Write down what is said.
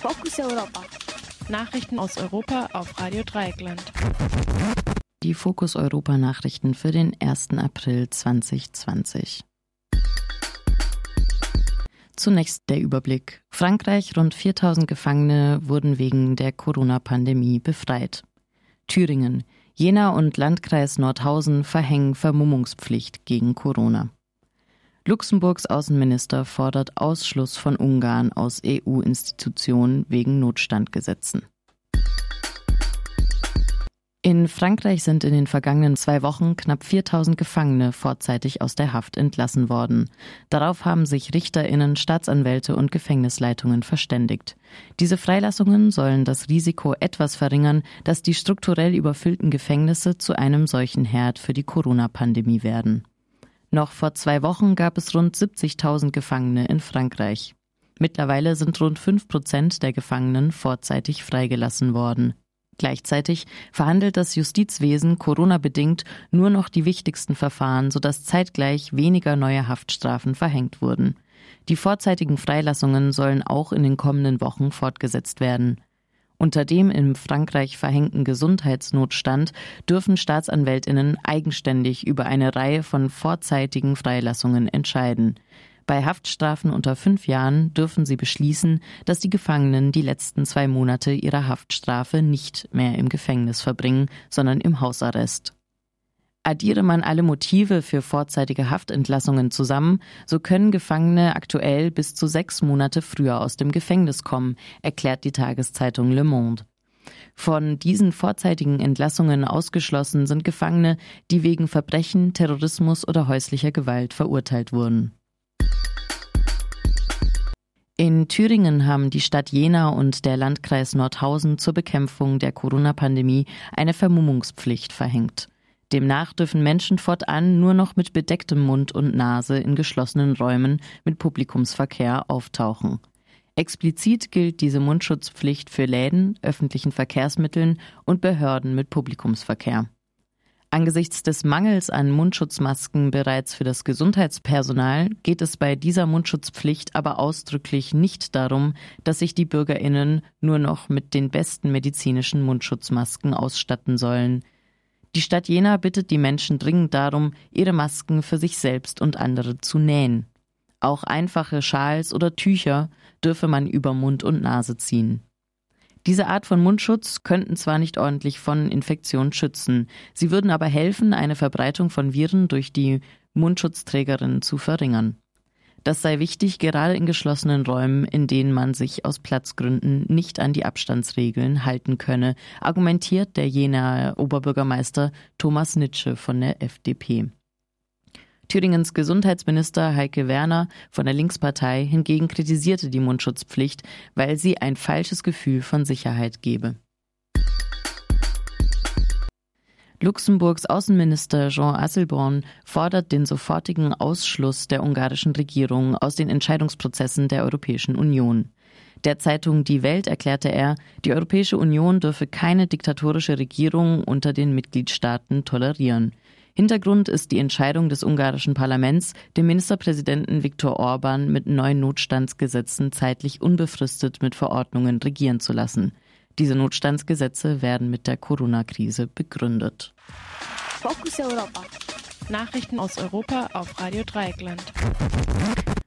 Fokus Europa. Nachrichten aus Europa auf Radio Dreieckland. Die Fokus Europa Nachrichten für den 1. April 2020. Zunächst der Überblick. Frankreich, rund 4000 Gefangene wurden wegen der Corona-Pandemie befreit. Thüringen. Jena und Landkreis Nordhausen verhängen Vermummungspflicht gegen Corona. Luxemburgs Außenminister fordert Ausschluss von Ungarn aus EU-Institutionen wegen Notstandgesetzen. In Frankreich sind in den vergangenen zwei Wochen knapp 4000 Gefangene vorzeitig aus der Haft entlassen worden. Darauf haben sich Richterinnen, Staatsanwälte und Gefängnisleitungen verständigt. Diese Freilassungen sollen das Risiko etwas verringern, dass die strukturell überfüllten Gefängnisse zu einem solchen Herd für die Corona-Pandemie werden. Noch vor zwei Wochen gab es rund 70.000 Gefangene in Frankreich. Mittlerweile sind rund fünf Prozent der Gefangenen vorzeitig freigelassen worden. Gleichzeitig verhandelt das Justizwesen Corona-bedingt nur noch die wichtigsten Verfahren, sodass zeitgleich weniger neue Haftstrafen verhängt wurden. Die vorzeitigen Freilassungen sollen auch in den kommenden Wochen fortgesetzt werden. Unter dem in Frankreich verhängten Gesundheitsnotstand dürfen Staatsanwältinnen eigenständig über eine Reihe von vorzeitigen Freilassungen entscheiden. Bei Haftstrafen unter fünf Jahren dürfen sie beschließen, dass die Gefangenen die letzten zwei Monate ihrer Haftstrafe nicht mehr im Gefängnis verbringen, sondern im Hausarrest. Addiere man alle Motive für vorzeitige Haftentlassungen zusammen, so können Gefangene aktuell bis zu sechs Monate früher aus dem Gefängnis kommen, erklärt die Tageszeitung Le Monde. Von diesen vorzeitigen Entlassungen ausgeschlossen sind Gefangene, die wegen Verbrechen, Terrorismus oder häuslicher Gewalt verurteilt wurden. In Thüringen haben die Stadt Jena und der Landkreis Nordhausen zur Bekämpfung der Corona-Pandemie eine Vermummungspflicht verhängt. Demnach dürfen Menschen fortan nur noch mit bedecktem Mund und Nase in geschlossenen Räumen mit Publikumsverkehr auftauchen. Explizit gilt diese Mundschutzpflicht für Läden, öffentlichen Verkehrsmitteln und Behörden mit Publikumsverkehr. Angesichts des Mangels an Mundschutzmasken bereits für das Gesundheitspersonal geht es bei dieser Mundschutzpflicht aber ausdrücklich nicht darum, dass sich die Bürgerinnen nur noch mit den besten medizinischen Mundschutzmasken ausstatten sollen. Die Stadt Jena bittet die Menschen dringend darum, ihre Masken für sich selbst und andere zu nähen. Auch einfache Schals oder Tücher dürfe man über Mund und Nase ziehen. Diese Art von Mundschutz könnten zwar nicht ordentlich von Infektionen schützen, sie würden aber helfen, eine Verbreitung von Viren durch die Mundschutzträgerin zu verringern. Das sei wichtig, gerade in geschlossenen Räumen, in denen man sich aus Platzgründen nicht an die Abstandsregeln halten könne, argumentiert der Jenaer Oberbürgermeister Thomas Nitsche von der FDP. Thüringens Gesundheitsminister Heike Werner von der Linkspartei hingegen kritisierte die Mundschutzpflicht, weil sie ein falsches Gefühl von Sicherheit gebe. Luxemburgs Außenminister Jean Asselborn fordert den sofortigen Ausschluss der ungarischen Regierung aus den Entscheidungsprozessen der Europäischen Union. Der Zeitung Die Welt erklärte er, die Europäische Union dürfe keine diktatorische Regierung unter den Mitgliedstaaten tolerieren. Hintergrund ist die Entscheidung des ungarischen Parlaments, den Ministerpräsidenten Viktor Orban mit neuen Notstandsgesetzen zeitlich unbefristet mit Verordnungen regieren zu lassen. Diese Notstandsgesetze werden mit der Corona-Krise begründet. Fokus Europa. Nachrichten aus Europa auf Radio Dreieckland.